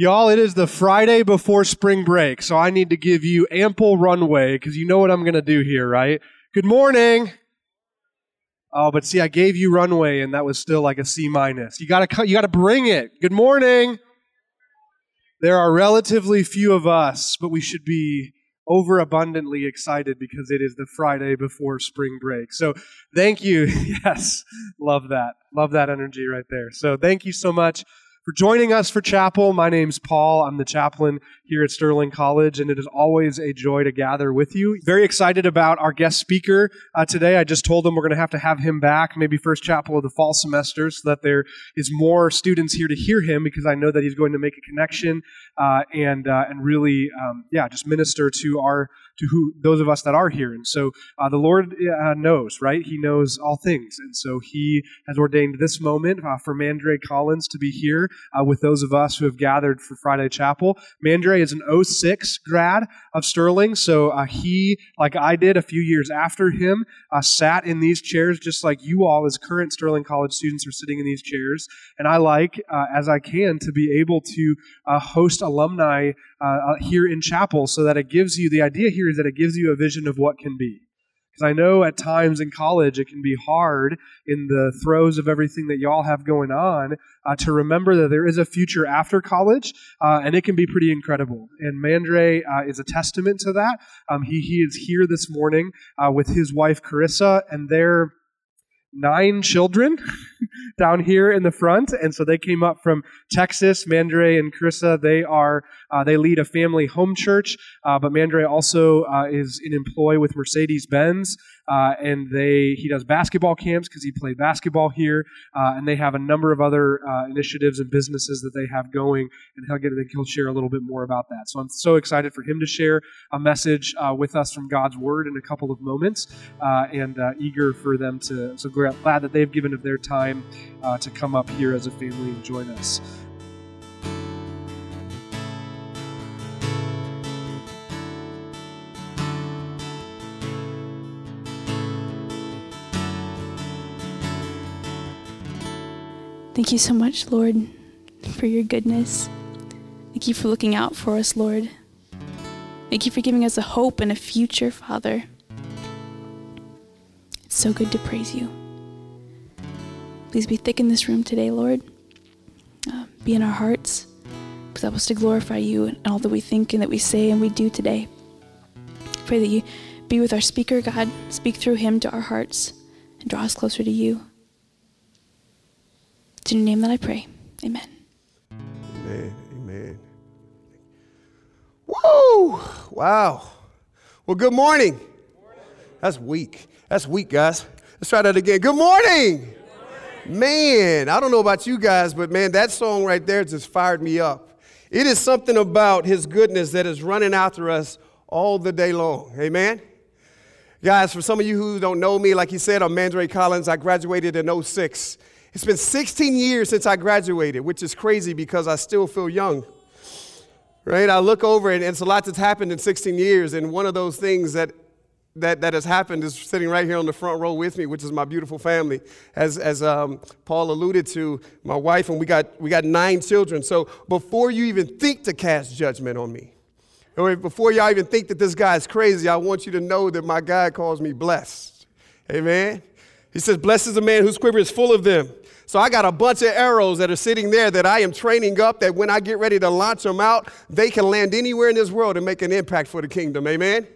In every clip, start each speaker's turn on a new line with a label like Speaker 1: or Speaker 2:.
Speaker 1: Y'all, it is the Friday before spring break, so I need to give you ample runway because you know what I'm going to do here, right? Good morning. Oh, but see, I gave you runway, and that was still like a C minus. You got to you got to bring it. Good morning. There are relatively few of us, but we should be overabundantly excited because it is the Friday before spring break. So, thank you. yes, love that. Love that energy right there. So, thank you so much for joining us for chapel. My name's Paul. I'm the chaplain here at Sterling College, and it is always a joy to gather with you. Very excited about our guest speaker uh, today. I just told him we're going to have to have him back, maybe first chapel of the fall semester, so that there is more students here to hear him, because I know that he's going to make a connection uh, and uh, and really, um, yeah, just minister to our to who those of us that are here. And so uh, the Lord uh, knows, right? He knows all things, and so He has ordained this moment uh, for Mandre Collins to be here uh, with those of us who have gathered for Friday Chapel. Mandre is an 06 grad of Sterling, so uh, he, like I did a few years after him, uh, sat in these chairs just like you all, as current Sterling College students, are sitting in these chairs. And I like, as I can, to be able to host alumni here in chapel so that it gives you the idea here is that it gives you a vision of what can be. Because I know at times in college it can be hard in the throes of everything that y'all have going on uh, to remember that there is a future after college, uh, and it can be pretty incredible. And Mandre uh, is a testament to that. Um, he, he is here this morning uh, with his wife Carissa and their nine children down here in the front, and so they came up from Texas. Mandre and Carissa, they are uh, they lead a family home church, uh, but Mandre also uh, is in employ with Mercedes Benz, uh, and they he does basketball camps because he played basketball here, uh, and they have a number of other uh, initiatives and businesses that they have going, and he'll get he'll share a little bit more about that. So I'm so excited for him to share a message with us from God's Word in a couple of moments, and eager for them to so glad that they've given of their time to come up here as a family and join us.
Speaker 2: Thank you so much, Lord, for your goodness. Thank you for looking out for us, Lord. Thank you for giving us a hope and a future, Father. It's so good to praise you. Please be thick in this room today, Lord. Uh, be in our hearts. Please help us to glorify you in all that we think and that we say and we do today. Pray that you be with our speaker, God. Speak through him to our hearts and draw us closer to you. It's in your name that I pray. Amen.
Speaker 3: Amen. Amen. Woo! Wow. Well, good morning. That's weak. That's weak, guys. Let's try that again. Good morning. Man, I don't know about you guys, but man, that song right there just fired me up. It is something about his goodness that is running after us all the day long. Amen. Guys, for some of you who don't know me, like he said, I'm Mandre Collins. I graduated in 06. It's been 16 years since I graduated, which is crazy because I still feel young. Right? I look over and it's a lot that's happened in 16 years, and one of those things that that, that has happened is sitting right here on the front row with me, which is my beautiful family. As, as um, Paul alluded to, my wife, and we got, we got nine children. So before you even think to cast judgment on me, or before y'all even think that this guy's crazy, I want you to know that my God calls me blessed. Amen. He says, Blessed is a man whose quiver is full of them. So I got a bunch of arrows that are sitting there that I am training up that when I get ready to launch them out, they can land anywhere in this world and make an impact for the kingdom. Amen?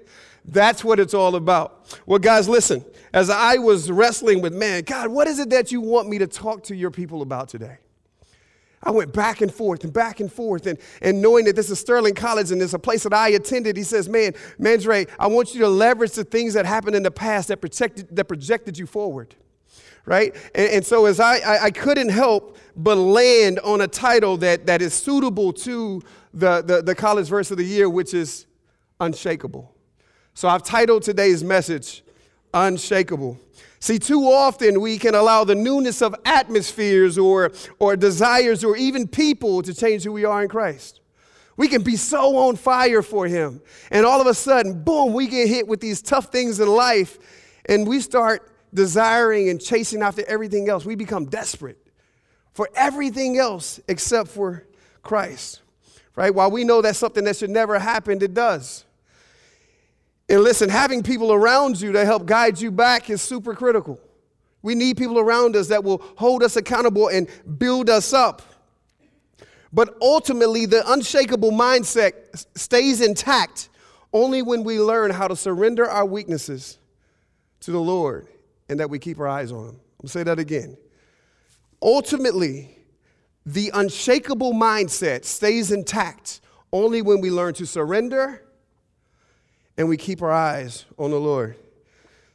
Speaker 3: That's what it's all about. Well, guys, listen. As I was wrestling with, man, God, what is it that you want me to talk to your people about today? I went back and forth and back and forth, and, and knowing that this is Sterling College and it's a place that I attended, he says, Man, Mandre, I want you to leverage the things that happened in the past that, protected, that projected you forward right? And, and so as I, I, I, couldn't help but land on a title that, that is suitable to the, the, the college verse of the year, which is unshakable. So I've titled today's message, Unshakable. See, too often we can allow the newness of atmospheres or, or desires or even people to change who we are in Christ. We can be so on fire for Him. And all of a sudden, boom, we get hit with these tough things in life and we start desiring and chasing after everything else. We become desperate for everything else except for Christ. right? While we know that's something that should never happen, it does. And listen, having people around you to help guide you back is super critical. We need people around us that will hold us accountable and build us up. But ultimately, the unshakable mindset stays intact only when we learn how to surrender our weaknesses to the Lord and that we keep our eyes on Him. I'll say that again. Ultimately, the unshakable mindset stays intact only when we learn to surrender and we keep our eyes on the Lord.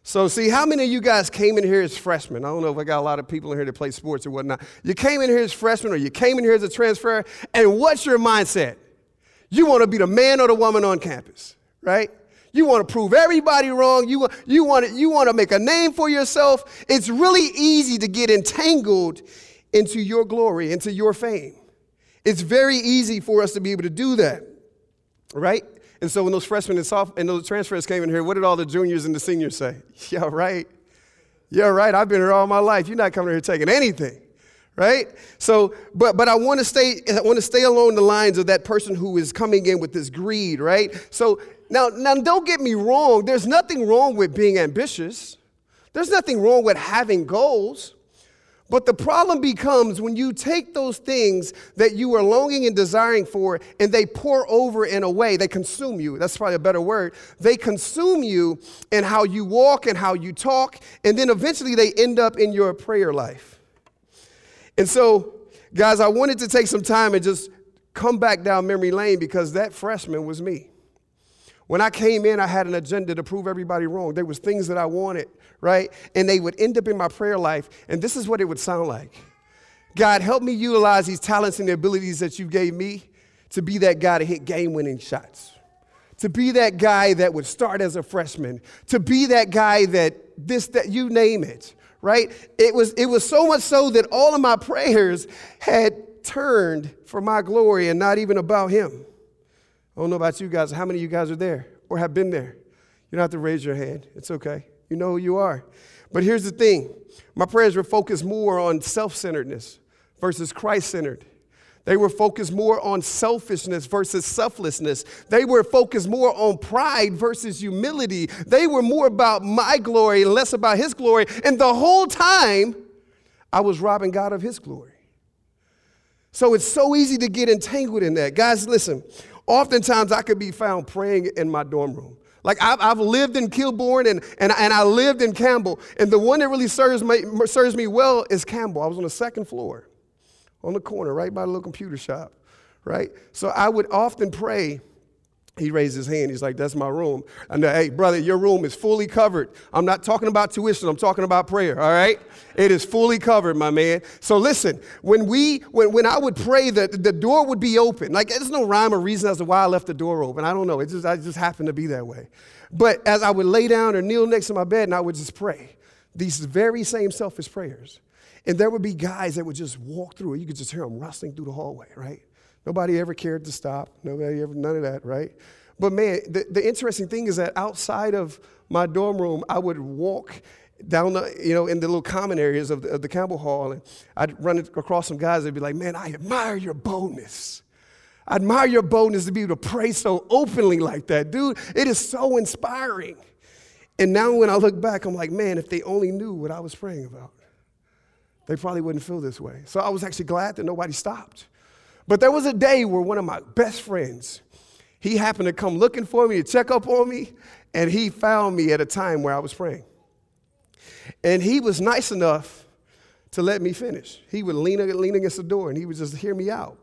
Speaker 3: So, see, how many of you guys came in here as freshmen? I don't know if I got a lot of people in here that play sports or whatnot. You came in here as freshmen or you came in here as a transfer, and what's your mindset? You want to be the man or the woman on campus, right? You want to prove everybody wrong. You, you, want to, you want to make a name for yourself. It's really easy to get entangled into your glory, into your fame. It's very easy for us to be able to do that, right? And so when those freshmen and, soft, and those transfers came in here, what did all the juniors and the seniors say? Yeah, right. Yeah, right. I've been here all my life. You're not coming here taking anything, right? So, but but I want to stay. I want to stay along the lines of that person who is coming in with this greed, right? So now, now, don't get me wrong. There's nothing wrong with being ambitious. There's nothing wrong with having goals. But the problem becomes when you take those things that you are longing and desiring for and they pour over in a way, they consume you. That's probably a better word. They consume you in how you walk and how you talk, and then eventually they end up in your prayer life. And so, guys, I wanted to take some time and just come back down memory lane because that freshman was me. When I came in, I had an agenda to prove everybody wrong. There was things that I wanted, right? And they would end up in my prayer life, and this is what it would sound like. God, help me utilize these talents and the abilities that you gave me to be that guy to hit game-winning shots. To be that guy that would start as a freshman, to be that guy that this that you name it, right? It was it was so much so that all of my prayers had turned for my glory and not even about him. I don't know about you guys. How many of you guys are there or have been there? You don't have to raise your hand. It's okay. You know who you are. But here's the thing my prayers were focused more on self centeredness versus Christ centered. They were focused more on selfishness versus selflessness. They were focused more on pride versus humility. They were more about my glory and less about his glory. And the whole time, I was robbing God of his glory. So it's so easy to get entangled in that. Guys, listen, Oftentimes, I could be found praying in my dorm room. Like I've, I've lived in Kilbourne and, and, and I lived in Campbell. And the one that really serves me, serves me well is Campbell. I was on the second floor, on the corner, right by the little computer shop, right? So I would often pray he raised his hand. He's like, That's my room. And hey, brother, your room is fully covered. I'm not talking about tuition, I'm talking about prayer, all right? It is fully covered, my man. So listen, when we when, when I would pray, the, the door would be open. Like there's no rhyme or reason as to why I left the door open. I don't know. It just I just happened to be that way. But as I would lay down or kneel next to my bed and I would just pray, these very same selfish prayers. And there would be guys that would just walk through it. You could just hear them rustling through the hallway, right? Nobody ever cared to stop. Nobody ever, none of that, right? But man, the, the interesting thing is that outside of my dorm room, I would walk down the, you know, in the little common areas of the, of the Campbell Hall, and I'd run across some guys that'd be like, man, I admire your boldness. I admire your boldness to be able to pray so openly like that. Dude, it is so inspiring. And now when I look back, I'm like, man, if they only knew what I was praying about, they probably wouldn't feel this way. So I was actually glad that nobody stopped. But there was a day where one of my best friends, he happened to come looking for me to check up on me, and he found me at a time where I was praying. And he was nice enough to let me finish. He would lean, lean against the door and he would just hear me out.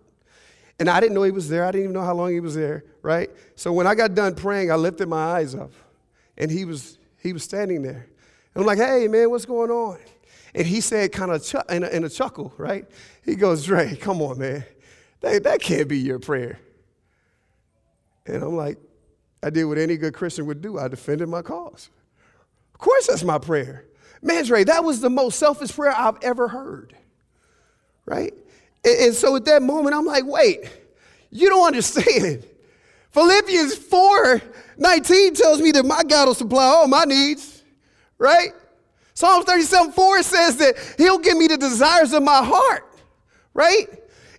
Speaker 3: And I didn't know he was there. I didn't even know how long he was there, right? So when I got done praying, I lifted my eyes up and he was, he was standing there. And I'm like, hey, man, what's going on? And he said, kind of ch- in, in, a, chuckle, right? He goes, Dre, come on, man. That, that can't be your prayer. And I'm like, I did what any good Christian would do. I defended my cause. Of course, that's my prayer. Man, Dre, that was the most selfish prayer I've ever heard. Right? And, and so at that moment, I'm like, wait, you don't understand. Philippians 4 19 tells me that my God will supply all my needs. Right? Psalms 37 4 says that He'll give me the desires of my heart. Right?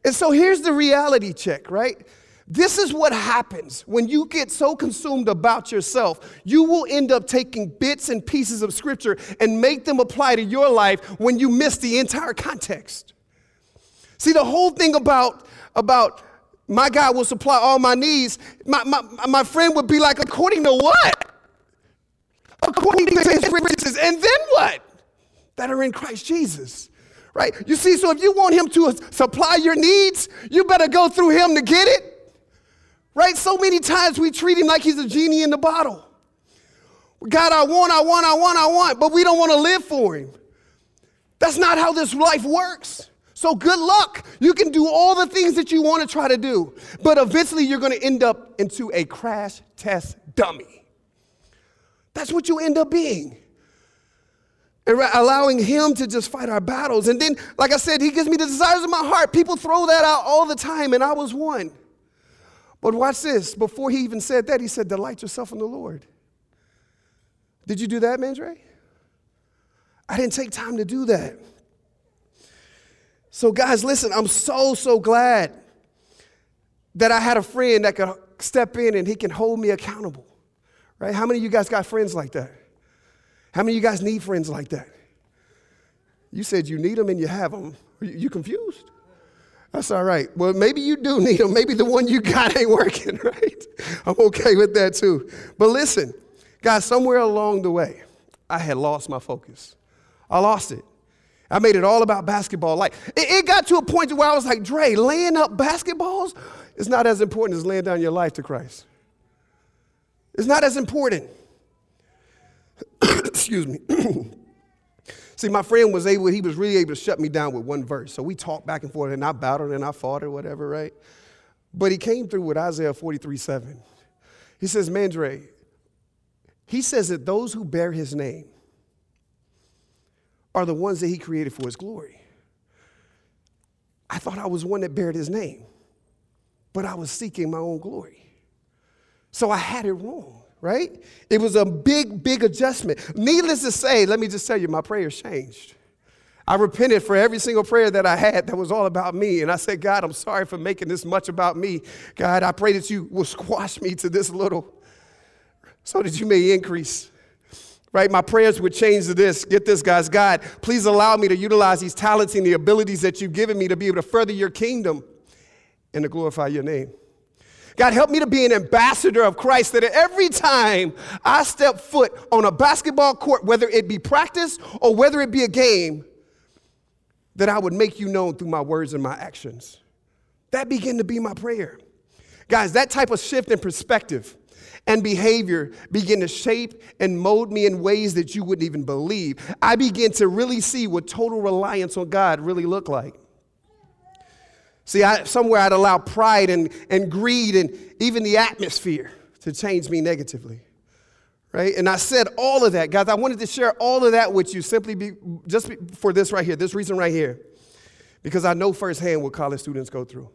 Speaker 3: And so here's the reality check, right? This is what happens when you get so consumed about yourself. You will end up taking bits and pieces of scripture and make them apply to your life when you miss the entire context. See, the whole thing about, about my God will supply all my needs, my, my, my friend would be like, according to what? According to his riches. And then what? That are in Christ Jesus. Right? You see, so if you want him to supply your needs, you better go through him to get it. Right? So many times we treat him like he's a genie in the bottle. God, I want, I want, I want, I want, but we don't want to live for him. That's not how this life works. So good luck. You can do all the things that you want to try to do, but eventually you're going to end up into a crash test dummy. That's what you end up being. And allowing him to just fight our battles. And then, like I said, he gives me the desires of my heart. People throw that out all the time, and I was one. But watch this. Before he even said that, he said, Delight yourself in the Lord. Did you do that, Mandre? I didn't take time to do that. So, guys, listen, I'm so, so glad that I had a friend that could step in and he can hold me accountable. Right? How many of you guys got friends like that? How many of you guys need friends like that? You said you need them and you have them. Are you confused? That's all right. Well, maybe you do need them. Maybe the one you got ain't working, right? I'm okay with that too. But listen, guys, somewhere along the way, I had lost my focus. I lost it. I made it all about basketball. Like it, it got to a point where I was like, Dre, laying up basketballs is not as important as laying down your life to Christ. It's not as important. Excuse me. See, my friend was able, he was really able to shut me down with one verse. So we talked back and forth, and I battled and I fought or whatever, right? But he came through with Isaiah 43 7. He says, Mandre, he says that those who bear his name are the ones that he created for his glory. I thought I was one that bared his name, but I was seeking my own glory. So I had it wrong, right? It was a big, big adjustment. Needless to say, let me just tell you, my prayers changed. I repented for every single prayer that I had that was all about me. And I said, God, I'm sorry for making this much about me. God, I pray that you will squash me to this little so that you may increase right? My prayers would change to this. Get this, guys. God, please allow me to utilize these talents and the abilities that you've given me to be able to further your kingdom and to glorify your name. God, help me to be an ambassador of Christ that every time I step foot on a basketball court, whether it be practice or whether it be a game, that I would make you known through my words and my actions. That began to be my prayer. Guys, that type of shift in perspective and behavior begin to shape and mold me in ways that you wouldn't even believe. I begin to really see what total reliance on God really looked like. See, I, somewhere I'd allow pride and, and greed and even the atmosphere to change me negatively. Right? And I said all of that, guys. I wanted to share all of that with you simply be, just be, for this right here, this reason right here. Because I know firsthand what college students go through.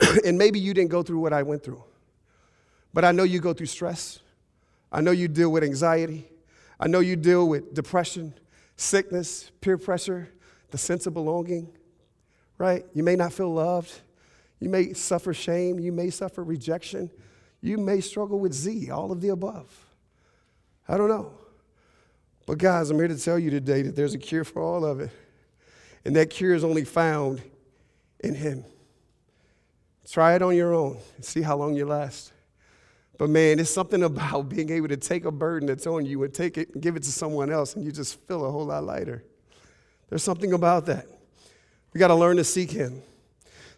Speaker 3: and maybe you didn't go through what I went through. But I know you go through stress. I know you deal with anxiety. I know you deal with depression, sickness, peer pressure, the sense of belonging, right? You may not feel loved. You may suffer shame. You may suffer rejection. You may struggle with Z, all of the above. I don't know. But, guys, I'm here to tell you today that there's a cure for all of it. And that cure is only found in Him. Try it on your own and see how long you last. But man, it's something about being able to take a burden that's on you and take it and give it to someone else, and you just feel a whole lot lighter. There's something about that. We got to learn to seek Him.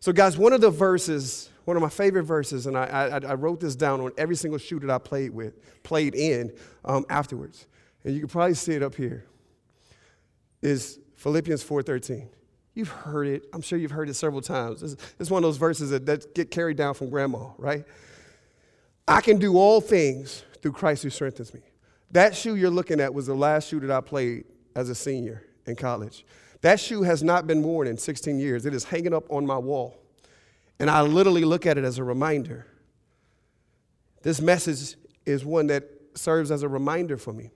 Speaker 3: So, guys, one of the verses, one of my favorite verses, and I, I, I wrote this down on every single shoe that I played with, played in um, afterwards, and you can probably see it up here, is Philippians 4:13. You've heard it. I'm sure you've heard it several times. It's, it's one of those verses that, that get carried down from grandma, right? I can do all things through Christ who strengthens me. That shoe you're looking at was the last shoe that I played as a senior in college. That shoe has not been worn in 16 years. It is hanging up on my wall. And I literally look at it as a reminder. This message is one that serves as a reminder for me.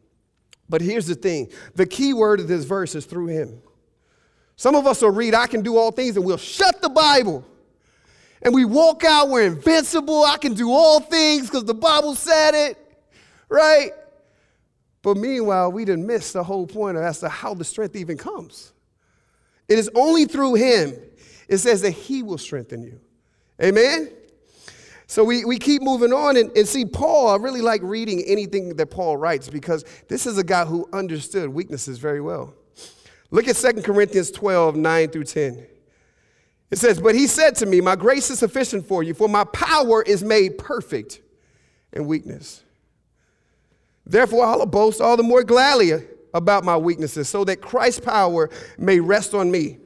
Speaker 3: But here's the thing the key word of this verse is through him. Some of us will read, I can do all things, and we'll shut the Bible and we walk out, we're invincible. I can do all things because the Bible said it, right? But meanwhile, we didn't miss the whole point as to how the strength even comes. It is only through Him. It says that He will strengthen you. Amen? So we, we keep moving on and, and see Paul. I really like reading anything that Paul writes because this is a guy who understood weaknesses very well. Look at 2 Corinthians 12, 9 through 10. It says, But he said to me, My grace is sufficient for you, for my power is made perfect in weakness. Therefore, I'll boast all the more gladly about my weaknesses, so that Christ's power may rest on me.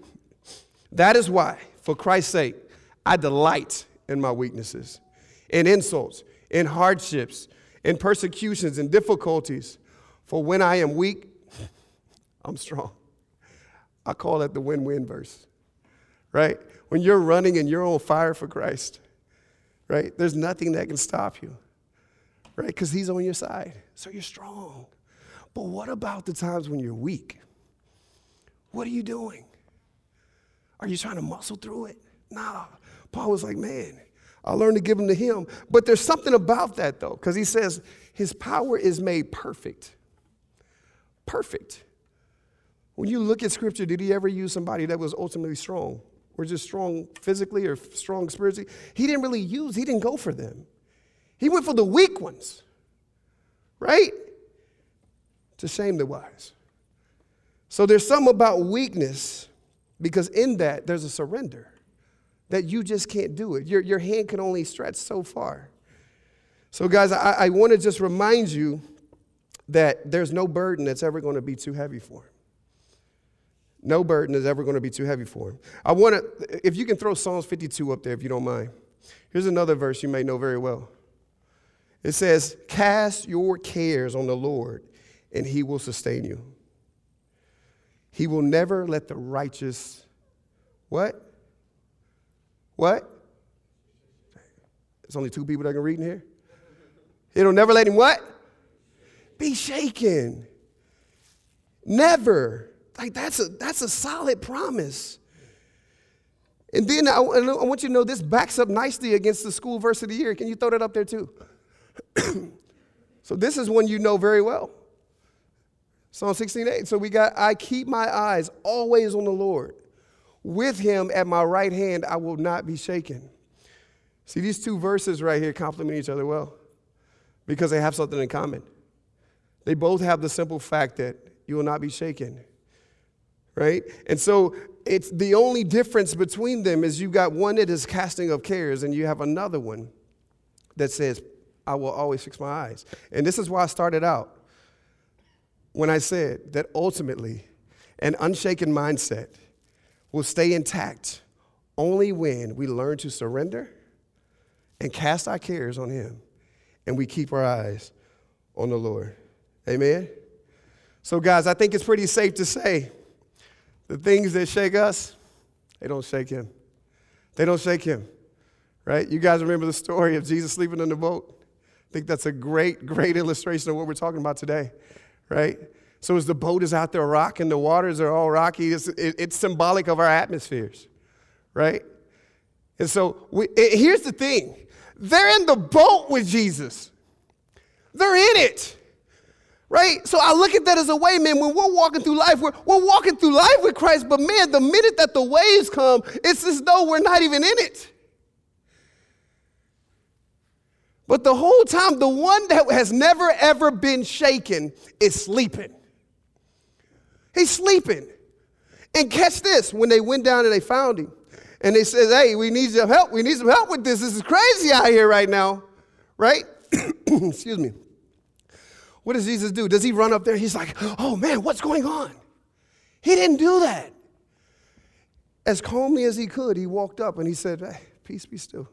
Speaker 3: That is why, for Christ's sake, I delight in my weaknesses, in insults, in hardships, in persecutions, and difficulties. For when I am weak, I'm strong. I call that the win win verse, right? When you're running and you're on fire for Christ, right? There's nothing that can stop you, right? Because He's on your side. So you're strong. But what about the times when you're weak? What are you doing? Are you trying to muscle through it? Nah. Paul was like, man, I learned to give them to him. But there's something about that though, because he says his power is made perfect. Perfect. When you look at scripture, did he ever use somebody that was ultimately strong? Or just strong physically or strong spiritually? He didn't really use, he didn't go for them. He went for the weak ones, right? To shame the wise. So there's something about weakness because in that there's a surrender that you just can't do it. Your, your hand can only stretch so far. So, guys, I, I want to just remind you that there's no burden that's ever going to be too heavy for him. No burden is ever going to be too heavy for him. I want to, if you can throw Psalms 52 up there, if you don't mind. Here's another verse you may know very well. It says, Cast your cares on the Lord, and he will sustain you. He will never let the righteous, what? What? There's only two people that can read in here. He'll never let him what? Be shaken. Never. Like that's a that's a solid promise. And then I, I want you to know this backs up nicely against the school verse of the year. Can you throw that up there too? so this is one you know very well. Psalm 16:8. So we got I keep my eyes always on the Lord. With him at my right hand I will not be shaken. See these two verses right here complement each other well because they have something in common. They both have the simple fact that you will not be shaken right? And so it's the only difference between them is you got one that is casting of cares, and you have another one that says, I will always fix my eyes. And this is why I started out when I said that ultimately an unshaken mindset will stay intact only when we learn to surrender and cast our cares on Him and we keep our eyes on the Lord. Amen? So, guys, I think it's pretty safe to say the things that shake us, they don't shake him. They don't shake him, right? You guys remember the story of Jesus sleeping in the boat? I think that's a great, great illustration of what we're talking about today, right? So as the boat is out there rocking, the waters are all rocky, it's, it, it's symbolic of our atmospheres, right? And so we, it, here's the thing they're in the boat with Jesus, they're in it. Right? So I look at that as a way, man, when we're walking through life, we're, we're walking through life with Christ, but man, the minute that the waves come, it's as though we're not even in it. But the whole time, the one that has never ever been shaken is sleeping. He's sleeping. And catch this when they went down and they found him, and they said, Hey, we need some help. We need some help with this. This is crazy out here right now. Right? Excuse me. What does Jesus do? Does he run up there? He's like, oh man, what's going on? He didn't do that. As calmly as he could, he walked up and he said, hey, Peace be still.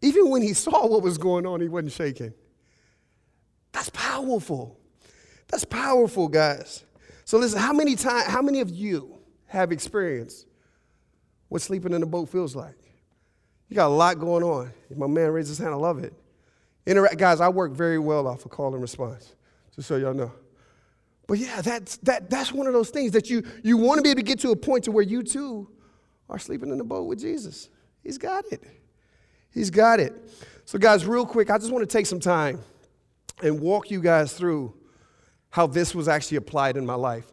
Speaker 3: Even when he saw what was going on, he wasn't shaking. That's powerful. That's powerful, guys. So listen, how many times, how many of you have experienced what sleeping in a boat feels like? You got a lot going on. My man raised his hand, I love it. Interact, guys, I work very well off of call and response, just so y'all know. But yeah, that's, that, that's one of those things that you, you want to be able to get to a point to where you too are sleeping in the boat with Jesus. He's got it. He's got it. So, guys, real quick, I just want to take some time and walk you guys through how this was actually applied in my life.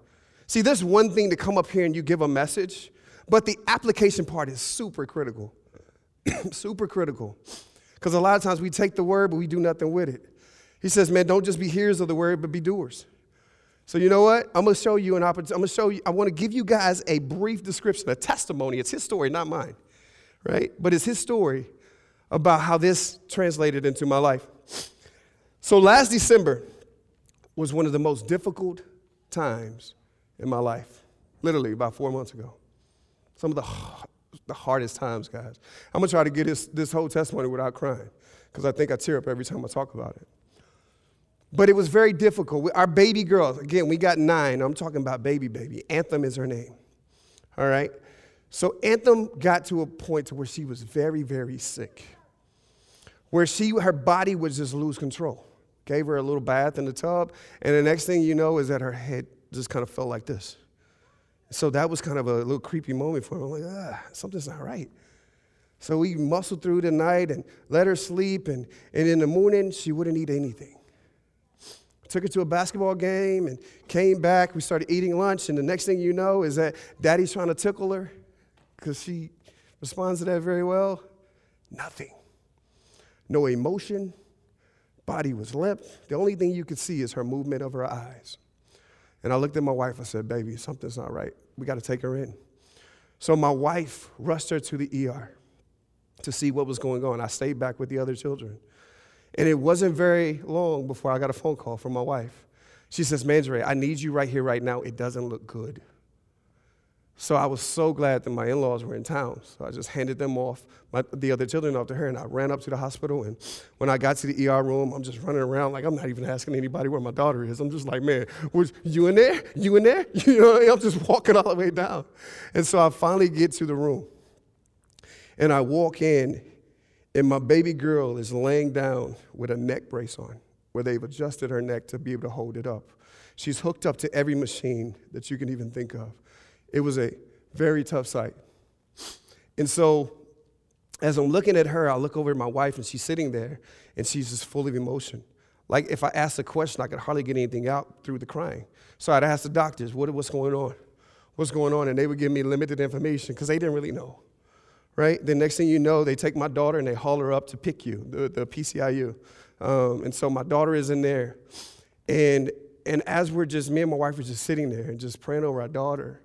Speaker 3: See, there's one thing to come up here and you give a message, but the application part is super critical. super critical. Because a lot of times we take the word, but we do nothing with it. He says, man, don't just be hearers of the word, but be doers. So you know what? I'm gonna show you an opportunity. I'm gonna show you, I wanna give you guys a brief description, a testimony. It's his story, not mine, right? But it's his story about how this translated into my life. So last December was one of the most difficult times in my life, literally about four months ago. Some of the, the hardest times, guys. I'm gonna try to get this, this whole testimony without crying, because I think I tear up every time I talk about it. But it was very difficult. Our baby girl, again, we got nine. I'm talking about baby, baby. Anthem is her name. All right? So Anthem got to a point to where she was very, very sick. Where she, her body would just lose control. Gave her a little bath in the tub, and the next thing you know is that her head just kind of felt like this. So that was kind of a little creepy moment for me. I'm like, ah, something's not right. So we muscled through the night and let her sleep, and, and in the morning, she wouldn't eat anything. Took her to a basketball game and came back. We started eating lunch, and the next thing you know is that daddy's trying to tickle her because she responds to that very well. Nothing. No emotion. Body was limp. The only thing you could see is her movement of her eyes. And I looked at my wife. I said, Baby, something's not right. We got to take her in. So my wife rushed her to the ER to see what was going on. I stayed back with the other children. And it wasn't very long before I got a phone call from my wife. She says, Mandre, I need you right here, right now. It doesn't look good. So I was so glad that my in laws were in town. So I just handed them off, my, the other children off to her, and I ran up to the hospital. And when I got to the ER room, I'm just running around like I'm not even asking anybody where my daughter is. I'm just like, man, was you in there? You in there? You know, I'm just walking all the way down. And so I finally get to the room. And I walk in, and my baby girl is laying down with a neck brace on, where they've adjusted her neck to be able to hold it up. She's hooked up to every machine that you can even think of. It was a very tough sight. And so, as I'm looking at her, I look over at my wife, and she's sitting there, and she's just full of emotion. Like if I asked a question, I could hardly get anything out through the crying. So I'd ask the doctors, what, what's going on? What's going on? And they would give me limited information because they didn't really know right? The next thing you know, they take my daughter and they haul her up to PICU, the, the PCIU. Um, and so my daughter is in there. And, and as we're just, me and my wife are just sitting there and just praying over our daughter,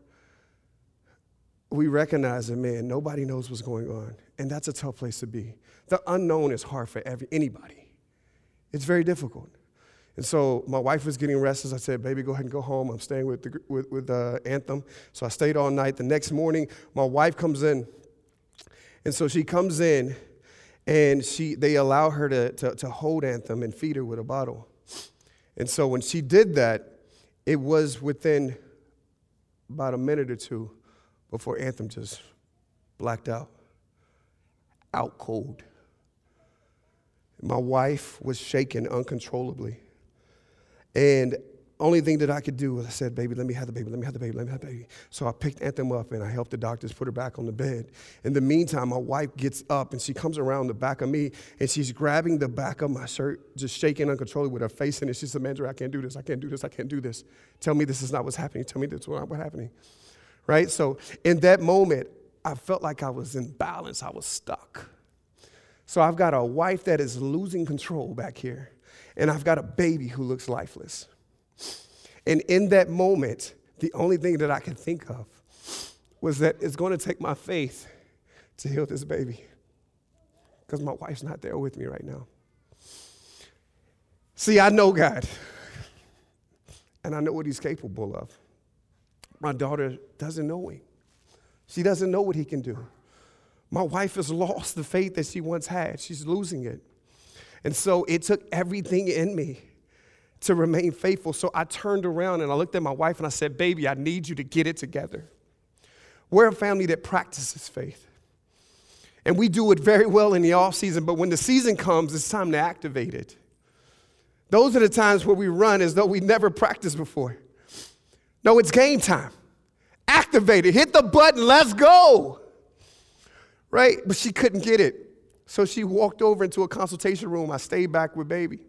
Speaker 3: we recognize that, man, nobody knows what's going on. And that's a tough place to be. The unknown is hard for every, anybody. It's very difficult. And so my wife was getting restless. I said, baby, go ahead and go home. I'm staying with, the, with, with uh, Anthem. So I stayed all night. The next morning, my wife comes in and so she comes in and she, they allow her to, to, to hold Anthem and feed her with a bottle. And so when she did that, it was within about a minute or two before Anthem just blacked out, out cold. My wife was shaking uncontrollably. And only thing that I could do was I said, baby, let me have the baby, let me have the baby, let me have the baby. So I picked Anthem up and I helped the doctors put her back on the bed. In the meantime, my wife gets up and she comes around the back of me and she's grabbing the back of my shirt, just shaking uncontrollably with her face in it. She said, Mandra, I can't do this, I can't do this, I can't do this. Tell me this is not what's happening. Tell me this is not what's happening. Right? So in that moment, I felt like I was in balance, I was stuck. So I've got a wife that is losing control back here, and I've got a baby who looks lifeless. And in that moment, the only thing that I could think of was that it's going to take my faith to heal this baby because my wife's not there with me right now. See, I know God, and I know what He's capable of. My daughter doesn't know Him, she doesn't know what He can do. My wife has lost the faith that she once had, she's losing it. And so it took everything in me to remain faithful. So I turned around and I looked at my wife and I said, Baby, I need you to get it together. We're a family that practices faith. And we do it very well in the off season, but when the season comes, it's time to activate it. Those are the times where we run as though we never practiced before. No, it's game time. Activate it. Hit the button. Let's go. right? But she couldn't get it. So she walked over into a consultation room. I stayed back with baby.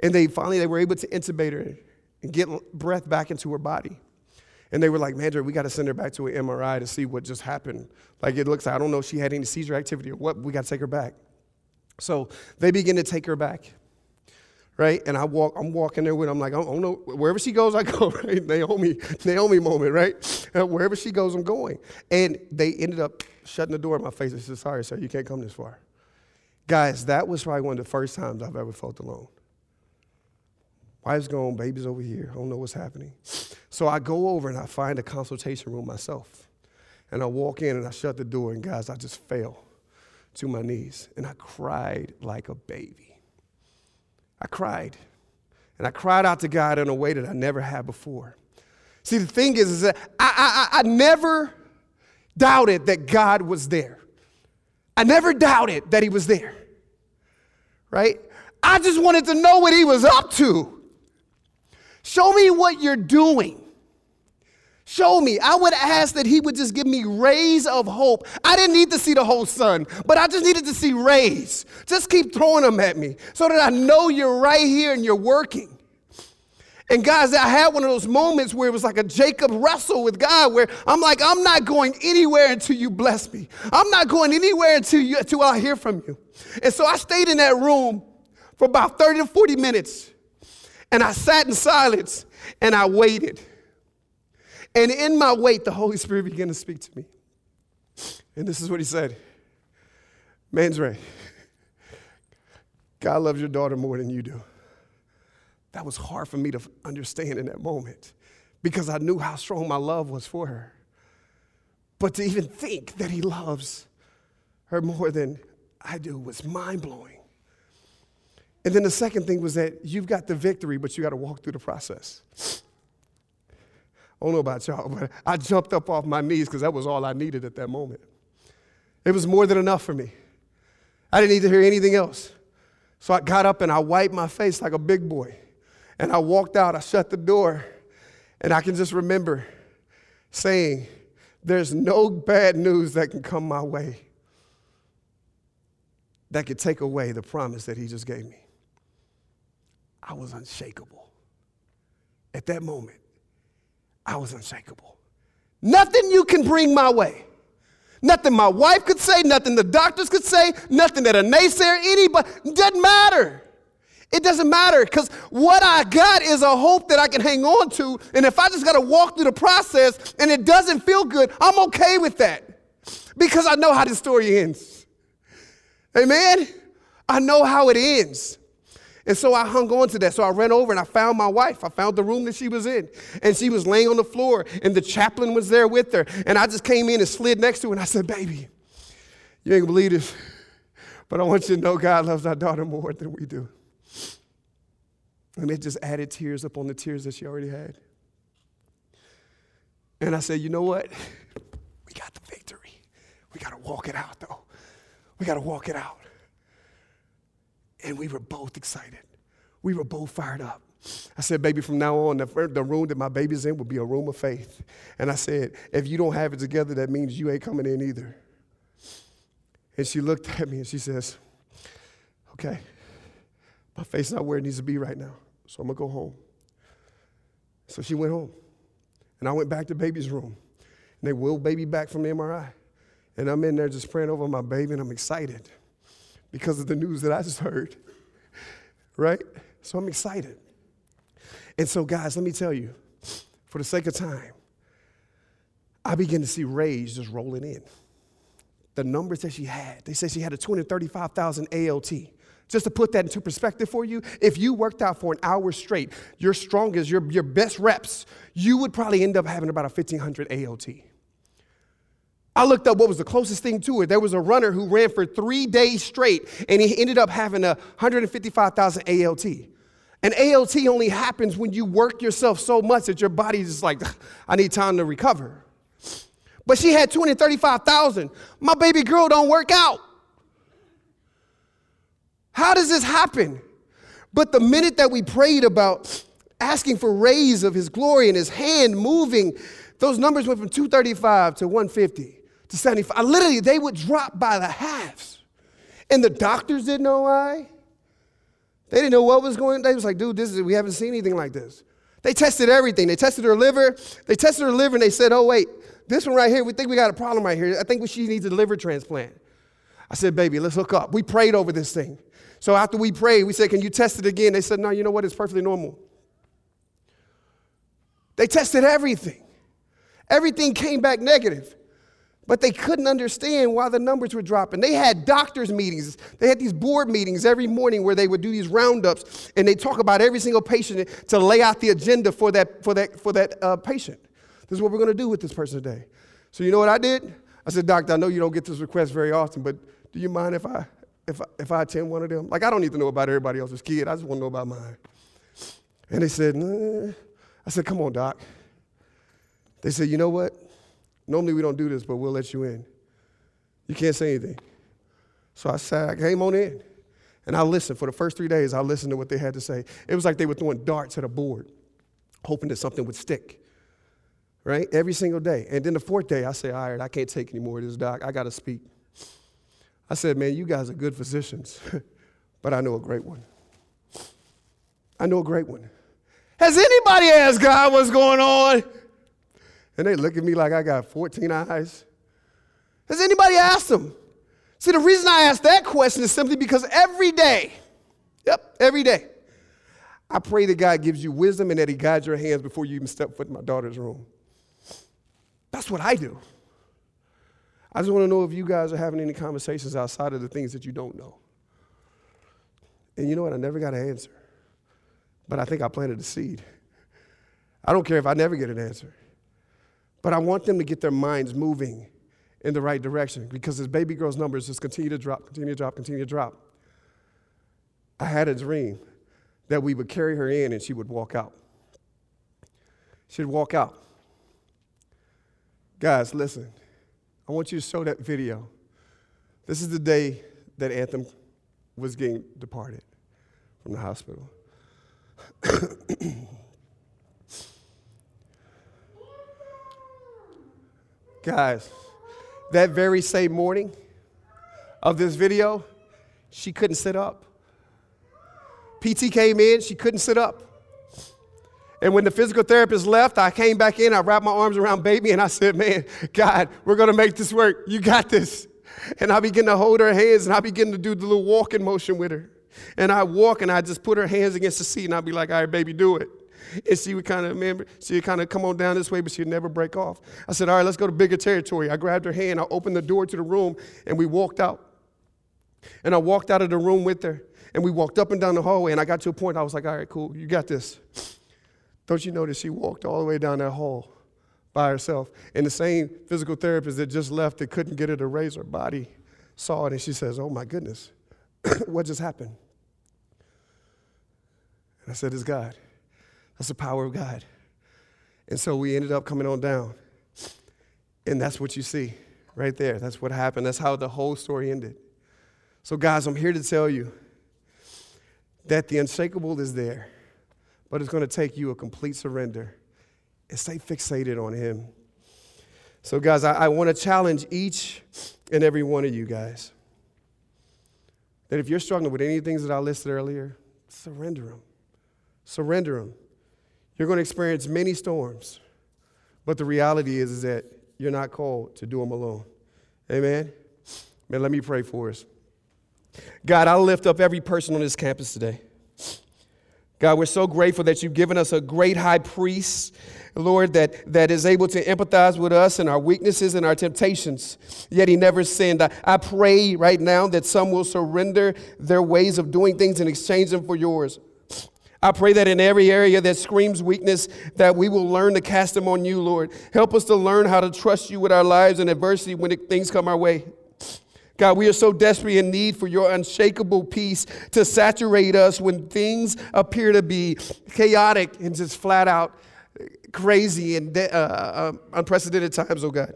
Speaker 3: And they finally they were able to intubate her and get breath back into her body. And they were like, Mandra, we got to send her back to an MRI to see what just happened. Like it looks, like I don't know if she had any seizure activity or what, we got to take her back. So they begin to take her back, right? And I walk, I'm walking there with, I'm like, I don't know, wherever she goes, I go, right? Naomi, Naomi moment, right? Uh, wherever she goes, I'm going. And they ended up shutting the door in my face. and said, sorry, sir, you can't come this far. Guys, that was probably one of the first times I've ever felt alone. Wife's gone, baby's over here. I don't know what's happening. So I go over and I find a consultation room myself. And I walk in and I shut the door, and guys, I just fell to my knees and I cried like a baby. I cried. And I cried out to God in a way that I never had before. See, the thing is, is that I, I, I never doubted that God was there. I never doubted that He was there. Right? I just wanted to know what He was up to. Show me what you're doing. Show me. I would ask that he would just give me rays of hope. I didn't need to see the whole sun, but I just needed to see rays. Just keep throwing them at me so that I know you're right here and you're working. And guys, I had one of those moments where it was like a Jacob wrestle with God, where I'm like, I'm not going anywhere until you bless me. I'm not going anywhere until, you, until I hear from you. And so I stayed in that room for about 30 to 40 minutes. And I sat in silence and I waited. And in my wait, the Holy Spirit began to speak to me. And this is what he said Mandre, God loves your daughter more than you do. That was hard for me to understand in that moment because I knew how strong my love was for her. But to even think that he loves her more than I do was mind blowing. And then the second thing was that you've got the victory, but you got to walk through the process. I don't know about y'all, but I jumped up off my knees because that was all I needed at that moment. It was more than enough for me. I didn't need to hear anything else. So I got up and I wiped my face like a big boy. And I walked out, I shut the door, and I can just remember saying, There's no bad news that can come my way that could take away the promise that he just gave me. I was unshakable. At that moment, I was unshakable. Nothing you can bring my way. Nothing my wife could say, nothing the doctors could say, nothing that a naysayer, anybody, doesn't matter. It doesn't matter because what I got is a hope that I can hang on to. And if I just got to walk through the process and it doesn't feel good, I'm okay with that because I know how the story ends. Amen? I know how it ends. And so I hung on to that. So I ran over and I found my wife. I found the room that she was in. And she was laying on the floor, and the chaplain was there with her. And I just came in and slid next to her, and I said, Baby, you ain't gonna believe this, but I want you to know God loves our daughter more than we do. And it just added tears up on the tears that she already had. And I said, You know what? We got the victory. We gotta walk it out, though. We gotta walk it out. And we were both excited. We were both fired up. I said, baby, from now on, the, the room that my baby's in will be a room of faith. And I said, if you don't have it together, that means you ain't coming in either. And she looked at me and she says, okay, my face is not where it needs to be right now, so I'm gonna go home. So she went home. And I went back to baby's room. And they wheeled baby back from the MRI. And I'm in there just praying over my baby, and I'm excited because of the news that I just heard. Right? So I'm excited. And so, guys, let me tell you, for the sake of time, I begin to see rays just rolling in. The numbers that she had, they said she had a 235,000 ALT. Just to put that into perspective for you, if you worked out for an hour straight, your strongest, your, your best reps, you would probably end up having about a 1,500 ALT. I looked up what was the closest thing to it. There was a runner who ran for three days straight, and he ended up having a 155,000 ALT. And ALT only happens when you work yourself so much that your body is like, I need time to recover. But she had 235,000. My baby girl don't work out. How does this happen? But the minute that we prayed about asking for rays of his glory and his hand moving, those numbers went from 235 to 150 to 75. Literally, they would drop by the halves. And the doctors didn't know why. They didn't know what was going on. They was like, dude, this is, we haven't seen anything like this. They tested everything. They tested her liver. They tested her liver and they said, oh, wait, this one right here, we think we got a problem right here. I think she needs a liver transplant. I said, baby, let's hook up. We prayed over this thing. So after we prayed, we said, can you test it again? They said, no, you know what? It's perfectly normal. They tested everything. Everything came back negative. But they couldn't understand why the numbers were dropping. They had doctors' meetings. They had these board meetings every morning where they would do these roundups and they talk about every single patient to lay out the agenda for that, for that, for that uh, patient. This is what we're going to do with this person today. So you know what I did? I said, Doctor, I know you don't get this request very often, but do you mind if I, if I, if I attend one of them? Like, I don't need to know about everybody else's kid. I just want to know about mine. And they said, nah. I said, come on, Doc. They said, you know what? Normally we don't do this, but we'll let you in. You can't say anything. So I sat, I came on in. And I listened. For the first three days, I listened to what they had to say. It was like they were throwing darts at a board, hoping that something would stick. Right? Every single day. And then the fourth day, I said, all right, I can't take any more of this, doc. I got to speak. I said, man, you guys are good physicians, but I know a great one. I know a great one. Has anybody asked God what's going on? And they look at me like I got 14 eyes. Has anybody asked them? See, the reason I ask that question is simply because every day, yep, every day, I pray that God gives you wisdom and that He guides your hands before you even step foot in my daughter's room. That's what I do. I just want to know if you guys are having any conversations outside of the things that you don't know. And you know what? I never got an answer. But I think I planted a seed. I don't care if I never get an answer. But I want them to get their minds moving in the right direction because as baby girl's numbers just continue to drop, continue to drop, continue to drop. I had a dream that we would carry her in and she would walk out. She'd walk out. Guys, listen. I want you to show that video. This is the day that Anthem was getting departed from the hospital. Guys, that very same morning of this video, she couldn't sit up. PT came in, she couldn't sit up. And when the physical therapist left, I came back in, I wrapped my arms around baby, and I said, Man, God, we're gonna make this work. You got this. And I begin to hold her hands and I begin to do the little walking motion with her. And I walk and I just put her hands against the seat and I'd be like, all right, baby, do it. And she would kind of she would kind of come on down this way, but she'd never break off. I said, all right, let's go to bigger territory. I grabbed her hand, I opened the door to the room, and we walked out. And I walked out of the room with her, and we walked up and down the hallway, and I got to a point, I was like, all right, cool, you got this. Don't you notice she walked all the way down that hall by herself? And the same physical therapist that just left that couldn't get her to raise her body saw it, and she says, oh my goodness, what just happened? And I said, it's God. That's the power of God. And so we ended up coming on down. And that's what you see right there. That's what happened. That's how the whole story ended. So, guys, I'm here to tell you that the unshakable is there, but it's going to take you a complete surrender and stay fixated on Him. So, guys, I, I want to challenge each and every one of you guys that if you're struggling with any things that I listed earlier, surrender them. Surrender them. You're going to experience many storms, but the reality is, is that you're not called to do them alone. Amen? Man, let me pray for us. God, I lift up every person on this campus today. God, we're so grateful that you've given us a great high priest, Lord, that, that is able to empathize with us and our weaknesses and our temptations, yet he never sinned. I, I pray right now that some will surrender their ways of doing things and exchange them for yours. I pray that in every area that screams weakness, that we will learn to cast them on you, Lord. Help us to learn how to trust you with our lives in adversity when things come our way. God, we are so desperately in need for your unshakable peace to saturate us when things appear to be chaotic and just flat out crazy and de- uh, uh, unprecedented times, oh God.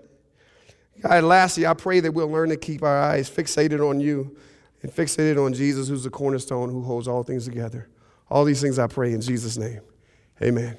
Speaker 3: God, lastly, I pray that we'll learn to keep our eyes fixated on you and fixated on Jesus, who's the cornerstone who holds all things together. All these things I pray in Jesus' name. Amen.